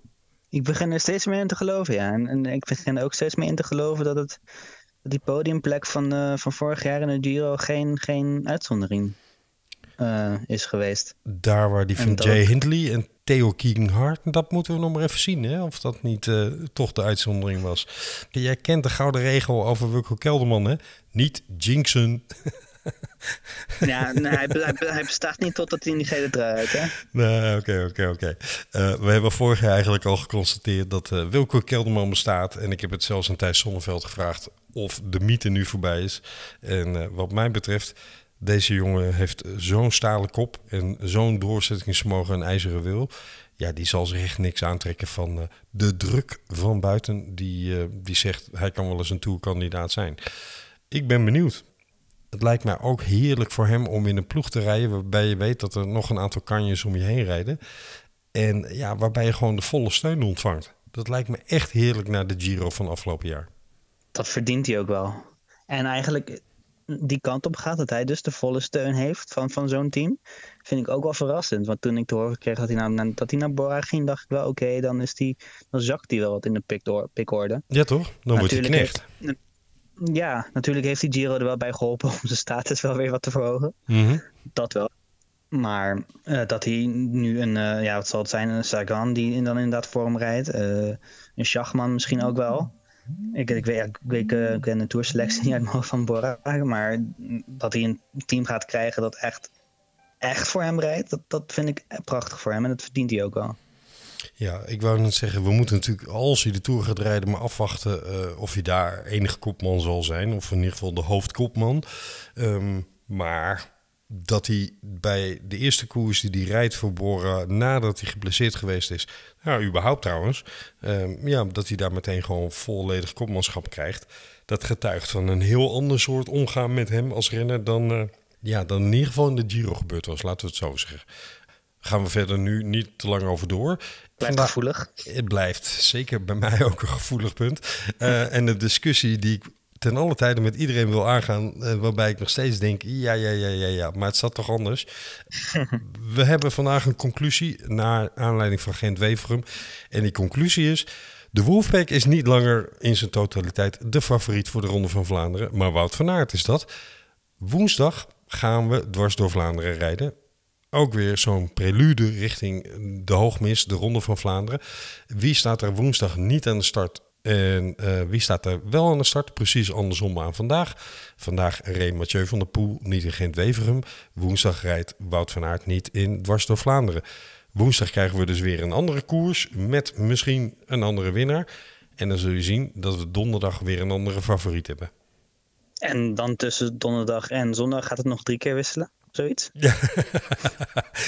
Ik begin er steeds meer in te geloven, ja. En, en ik begin er ook steeds meer in te geloven dat het die podiumplek van, uh, van vorig jaar in de Giro geen, geen uitzondering uh, is geweest. Daar waar die van Jay Hindley en Theo Keegan-Hart, dat moeten we nog maar even zien, hè? of dat niet eh, toch de uitzondering was. Jij kent de gouden regel over Wilco Kelderman, hè? Niet jinxen. Ja, hij, hij, bestaat niet totdat hij in die gele trui uit, hè? Nee, oké, oké, oké. Eh, We hebben vorig jaar eigenlijk al geconstateerd dat eh, Wilco Kelderman bestaat. En ik heb het zelfs aan Thijs Sonneveld gevraagd of de mythe nu voorbij is. En eh, wat mij betreft, deze jongen heeft zo'n stalen kop en zo'n doorzettingsvermogen en ijzeren wil. Ja, die zal zich echt niks aantrekken van de druk van buiten. Die, die zegt, hij kan wel eens een tourkandidaat zijn. Ik ben benieuwd. Het lijkt mij ook heerlijk voor hem om in een ploeg te rijden... waarbij je weet dat er nog een aantal kanjes om je heen rijden. En ja, waarbij je gewoon de volle steun ontvangt. Dat lijkt me echt heerlijk na de Giro van afgelopen jaar. Dat verdient hij ook wel. En eigenlijk die kant op gaat, dat hij dus de volle steun heeft van, van zo'n team, vind ik ook wel verrassend. Want toen ik te horen kreeg dat hij naar, dat hij naar Bora ging, dacht ik wel, oké, dan is die, dan zakt hij wel wat in de pickorde. Ja, toch? Dan wordt hij knecht. heeft- Ja, natuurlijk heeft die Giro er wel bij geholpen om zijn status wel weer wat te verhogen. Mhm. Dat wel. Maar eh, dat hij nu een, eh, ja, wat zal het zijn, een Sagan die dan inderdaad voor hem rijdt. eh, een Schachman misschien ook wel. Ik, ik, weet, ik, weet, ik ken de tourselectie niet uit mijn hoofd van Bora. Maar dat hij een team gaat krijgen dat echt, echt voor hem rijdt, dat, dat vind ik prachtig voor hem. En dat verdient hij ook wel. Ja, ik wou net zeggen, we moeten natuurlijk, als hij de Tour gaat rijden, maar afwachten eh, of hij daar enige kopman zal zijn. Of in ieder geval de hoofdkopman. Ehm, maar dat hij bij de eerste koers die hij rijdt voor nadat hij geblesseerd geweest is, nou überhaupt trouwens, ehm, ja, dat hij daar meteen gewoon volledig kopmanschap krijgt. Dat getuigt van een heel ander soort omgaan met hem als renner dan, eh, ja, dan in ieder geval in de Giro gebeurd was, laten we het zo zeggen. Gaan we verder nu niet te lang over door. Blijft Vandaag- gevoelig. het blijft zeker bij mij ook een gevoelig punt. Eh, en de discussie die ik ten alle tijde met iedereen wil aangaan, eh, waarbij ik nog steeds denk, ja, ja, ja, ja, ja, maar het zat toch anders. We hebben vandaag een conclusie naar aanleiding van Gent Weverum. En die conclusie is, de Wolfpack is niet langer in zijn totaliteit de favoriet voor de Ronde van Vlaanderen, maar Wout van Aert is dat. Woensdag gaan we dwars door Vlaanderen rijden. Ook weer zo'n prelude richting de hoogmis, de Ronde van Vlaanderen. Wie staat er woensdag niet aan de start? En uh, wie staat er wel aan de start? Precies andersom aan vandaag. Vandaag reed Mathieu van der Poel niet in Gent-Weverum. Woensdag rijdt Wout van Aert niet in Dwars door Vlaanderen. Woensdag krijgen we dus weer een andere koers met misschien een andere winnaar. En dan zul je zien dat we donderdag weer een andere favoriet hebben. En dan tussen donderdag en zondag gaat het nog drie keer wisselen? Zoiets? Ja,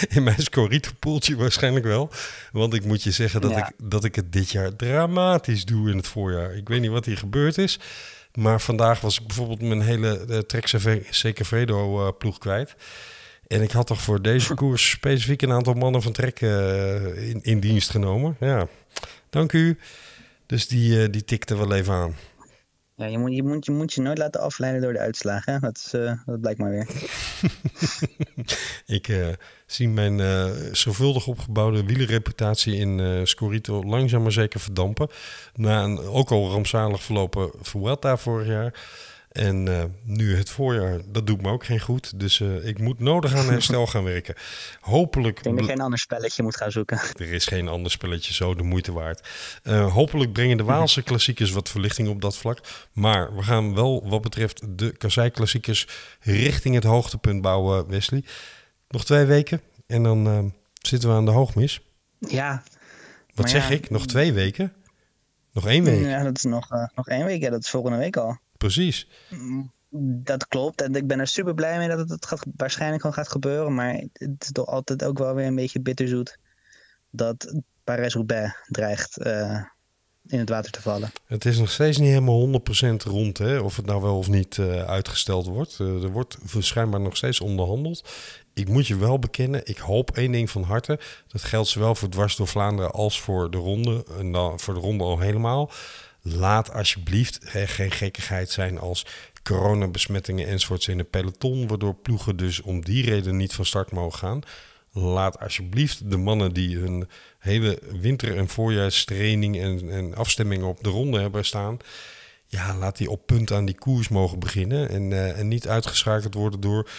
in mijn scorito waarschijnlijk wel. Want ik moet je zeggen dat, ik, dat ik het dit jaar dramatisch doe in het voorjaar. Ik weet niet wat hier gebeurd is. Maar vandaag was ik bijvoorbeeld mijn hele uh, Trek Secafredo uh, ploeg kwijt. En ik had toch voor deze koers specifiek een aantal mannen van Trek uh, in, in dienst genomen. Ja, dank u. Dus die, uh, die tikte wel even aan. Ja, je moet, je, moet, je moet je nooit laten afleiden door de uitslagen. Dat, is, uh, dat blijkt maar weer. ik uh, zie mijn uh, zorgvuldig opgebouwde wielerreputatie in Scorito langzaam maar zeker verdampen. Na een ook al rampzalig verlopen Vuelta vorig jaar en uh, nu het voorjaar, dat doet me ook geen goed. Dus uh, ik moet nodig aan herstel gaan werken. Hopelijk. Ik denk dat je geen ander spelletje moet gaan zoeken. Er is geen ander spelletje zo de moeite waard. Uh, hopelijk brengen de Waalse klassiekers wat verlichting op dat vlak. Maar we gaan wel, wat betreft de Kassei-klassiekers, richting het hoogtepunt bouwen, Wesley. Nog twee weken en dan zitten we aan de hoogmis. Ja. Wat zeg ja, ik? Nog twee weken? Nog één week? Ja, dat is nog, nog één week. Ja, dat is volgende week al precies. Dat klopt. En ik ben er super blij mee dat het gaat, waarschijnlijk gewoon gaat gebeuren. Maar het is toch altijd ook wel weer een beetje bitterzoet dat Parijs-Roubaix dreigt uh, in het water te vallen. Het is nog steeds niet helemaal 100% rond, hè? of het nou wel of niet uh, uitgesteld wordt. Uh, er wordt schijnbaar nog steeds onderhandeld. Ik moet je wel bekennen, ik hoop één ding van harte. Dat geldt zowel voor dwars door Vlaanderen als voor de ronde. En dan voor de ronde al helemaal laat alsjeblieft geen gekkigheid zijn als coronabesmettingen enzovoorts in een peloton, waardoor ploegen dus om die reden niet van start mogen gaan. Laat alsjeblieft de mannen die hun hele winter- en voorjaarstraining en, en afstemming op de ronde hebben staan, ja, laat die op punt aan die koers mogen beginnen en, uh, en niet uitgeschakeld worden door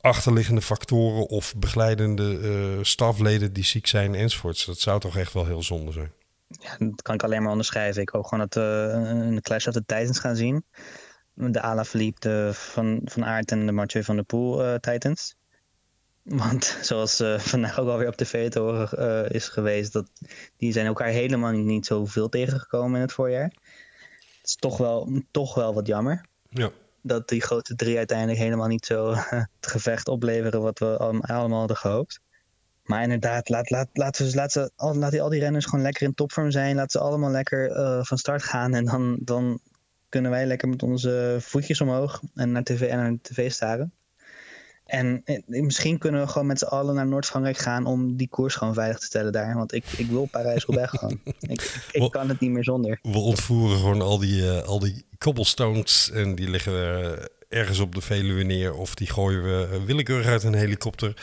achterliggende factoren of begeleidende uh, stafleden die ziek zijn enzovoorts. Dat zou toch echt wel heel zonde zijn ja, dat kan ik alleen maar onderschrijven. Ik hoop gewoon dat we een Clash of the Titans gaan zien. De Ala de van, van Aert en de Mathieu van der Poel uh, Titans. Want zoals uh, vandaag ook alweer op tv te horen uh, is geweest, dat die zijn elkaar helemaal niet, niet zoveel tegengekomen in het voorjaar. Het is toch wel, toch wel wat jammer. Ja. Dat die grote drie uiteindelijk helemaal niet zo het gevecht opleveren wat we allemaal hadden gehoopt. Maar inderdaad, laat, laat, laat, ze, laat, ze, al, laat die, al die renners gewoon lekker in topvorm zijn. Laat ze allemaal lekker uh, van start gaan. En dan, dan kunnen wij lekker met onze voetjes omhoog en naar tv, en naar tv staren. En eh, misschien kunnen we gewoon met z'n allen naar Noord-Frankrijk gaan om die koers gewoon veilig te stellen daar. Want ik, ik wil Parijs-Roubaix gewoon. Ik, ik, kan het niet meer zonder. We ontvoeren gewoon al die, uh, al die cobblestones en die liggen we ergens op de Veluwe neer. Of die gooien we willekeurig uit een helikopter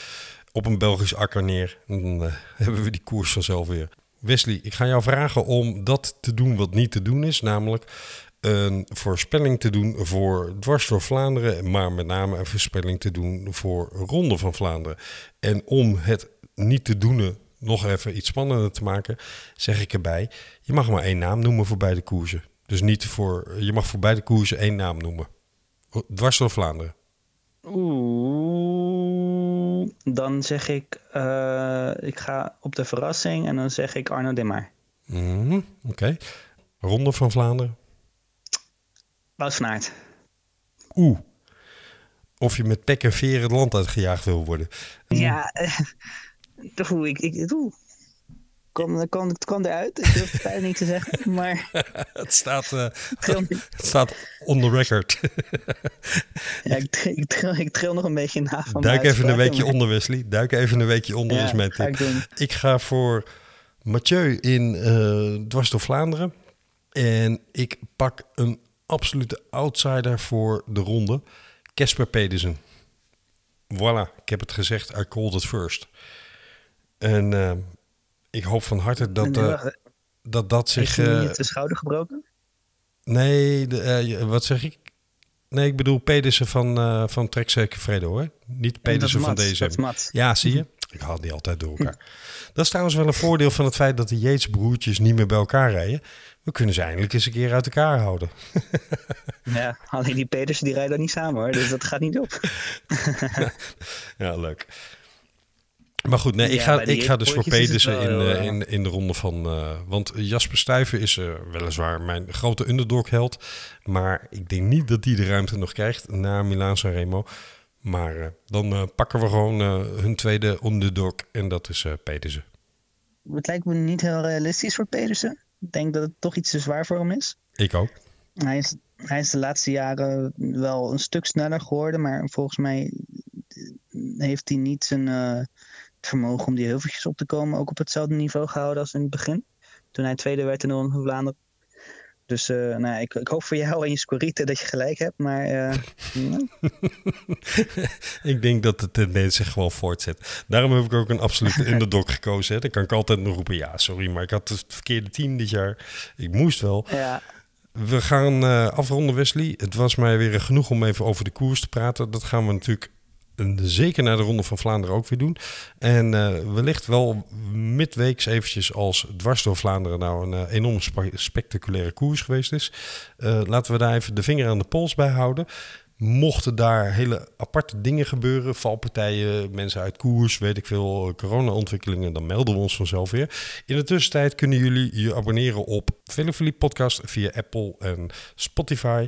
op een Belgisch akker neer. Dan uh, hebben we die koers vanzelf weer. Wesley, ik ga jou vragen om dat te doen wat niet te doen is. Namelijk een voorspelling te doen voor dwars door Vlaanderen. Maar met name een voorspelling te doen voor Ronde van Vlaanderen. En om het niet te doen nog even iets spannender te maken, zeg ik erbij. Je mag maar één naam noemen voor beide koersen. Dus niet voor, je mag voor beide koersen één naam noemen. Dwars door Vlaanderen. Oeh, dan zeg ik, uh, ik ga op de verrassing en dan zeg ik Arno Demar. Mm, Oké. Okay. Ronde van Vlaanderen? Wout van Aert. Oeh. Of je met pek en veren het land uitgejaagd wil worden. Ja, uh, ik, ik, oeh kwam, kwam, kwam eruit. Ik durf het bijna niet te zeggen, maar... het, staat, uh, het staat on the record. ja, ik, ik, tril, ik tril nog een beetje na van Duik even een weekje onder, Wesley. Duik even een weekje onder ja, is mijn tip. Ga ik, ik, ga voor Mathieu in uh, Dwars door Vlaanderen. En ik pak een absolute outsider voor de ronde. Casper Pedersen. Voilà, ik heb het gezegd. I called it first. En uh, ik hoop van harte dat uh, dat, dat zich. Heeft hij niet de schouder gebroken? Nee, de, wat zeg ik? Nee, ik bedoel Pedersen van, uh, van Trek Fredo hoor. Niet Pedersen van deze. Ja, zie je? Ik haal die altijd door elkaar. dat is trouwens wel een voordeel van het feit dat de Yates broertjes niet meer bij elkaar rijden. We kunnen ze eindelijk eens een keer uit elkaar houden. ja, alleen die Pedersen die rijden niet samen hoor, dus dat gaat niet op. ja, leuk. Maar goed, nee, ik, ga, ik ga dus voor Pedersen in, uh, in, in de ronde van... Uh, want Jasper Stuyven is uh, weliswaar mijn grote underdog-held. Maar ik denk niet dat die de ruimte nog krijgt na Milaan Sanremo. Maar dan pakken we gewoon hun tweede underdog en dat is Pedersen. Het lijkt me niet heel realistisch voor Pedersen. Ik denk dat het toch iets te zwaar voor hem is. Ik ook. Hij is, hij is de laatste jaren wel een stuk sneller geworden. Maar volgens mij heeft hij niet zijn vermogen om die heuveltjes op te komen ook op hetzelfde niveau gehouden als in het begin. Toen hij tweede werd in de Vlaanderen. Dus uh, nou, ik, ik, hoop voor jou en je scorite dat je gelijk hebt, maar... Uh, ik denk dat de tendens zich gewoon voortzet. Daarom heb ik ook een absolute underdog gekozen. Hè. Dan kan ik altijd nog roepen, ja, sorry, maar ik had het verkeerde team dit jaar. Ik moest wel. Ja. We gaan uh, afronden, Wesley. Het was mij weer genoeg om even over de koers te praten. Dat gaan we natuurlijk zeker naar de Ronde van Vlaanderen ook weer doen. En uh, wellicht wel midweeks eventjes als dwars door Vlaanderen nou een uh, enorm spectaculaire koers geweest is. Uh, laten we daar even de vinger aan de pols bij houden. Mochten daar hele aparte dingen gebeuren, valpartijen, mensen uit koers, weet ik veel, corona-ontwikkelingen, dan melden we ons vanzelf weer. In de tussentijd kunnen jullie je abonneren op Velofilie Podcast via Apple en Spotify.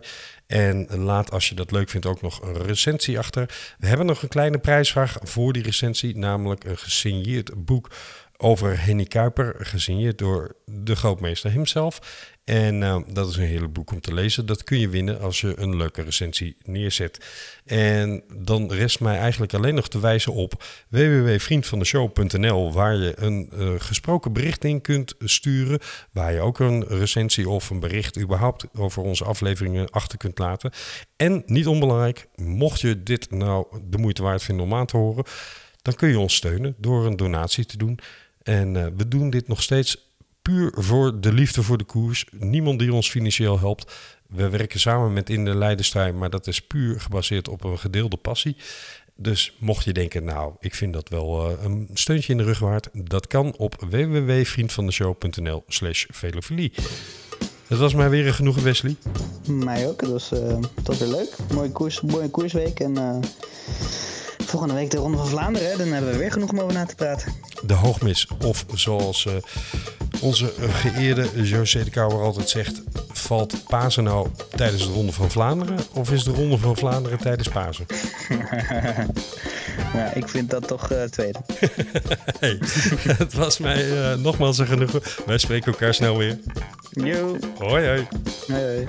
En laat als je dat leuk vindt ook nog een recensie achter. We hebben nog een kleine prijsvraag voor die recensie, namelijk een gesigneerd boek over Henny Kuiper, gesigneerd door de grootmeester hemzelf. En uh, dat is een heerlijk boek om te lezen. Dat kun je winnen als je een leuke recensie neerzet. En dan rest mij eigenlijk alleen nog te wijzen op www.vriendvandeshow.nl, waar je een uh, gesproken bericht in kunt sturen. Waar je ook een recensie of een bericht überhaupt over onze afleveringen achter kunt laten. En niet onbelangrijk, mocht je dit nou de moeite waard vinden om aan te horen, dan kun je ons steunen door een donatie te doen. En uh, we doen dit nog steeds puur voor de liefde voor de koers. Niemand die ons financieel helpt. We werken samen met In de Leidenstrijd, maar dat is puur gebaseerd op een gedeelde passie. Dus mocht je denken, nou, ik vind dat wel uh, een steuntje in de rug waard, dat kan op www.vriendvandeshow.nl slash velofilie. Het was mij weer een genoegen, Wesley. Mij ook. Het was, uh, het was weer leuk. Mooie, koers, mooie koersweek. En uh, volgende week de Ronde van Vlaanderen. Hè? Dan hebben we weer genoeg om over na te praten. De hoogmis. Of zoals onze geëerde José de Kouwer altijd zegt... valt Pasen nou tijdens de Ronde van Vlaanderen... of is de Ronde van Vlaanderen tijdens Pasen? ja, ik vind dat toch uh, tweede. hey, het was mij uh, nogmaals een genoegen. Wij spreken elkaar snel weer. Yo. Hoi hoi. Hoi hoi.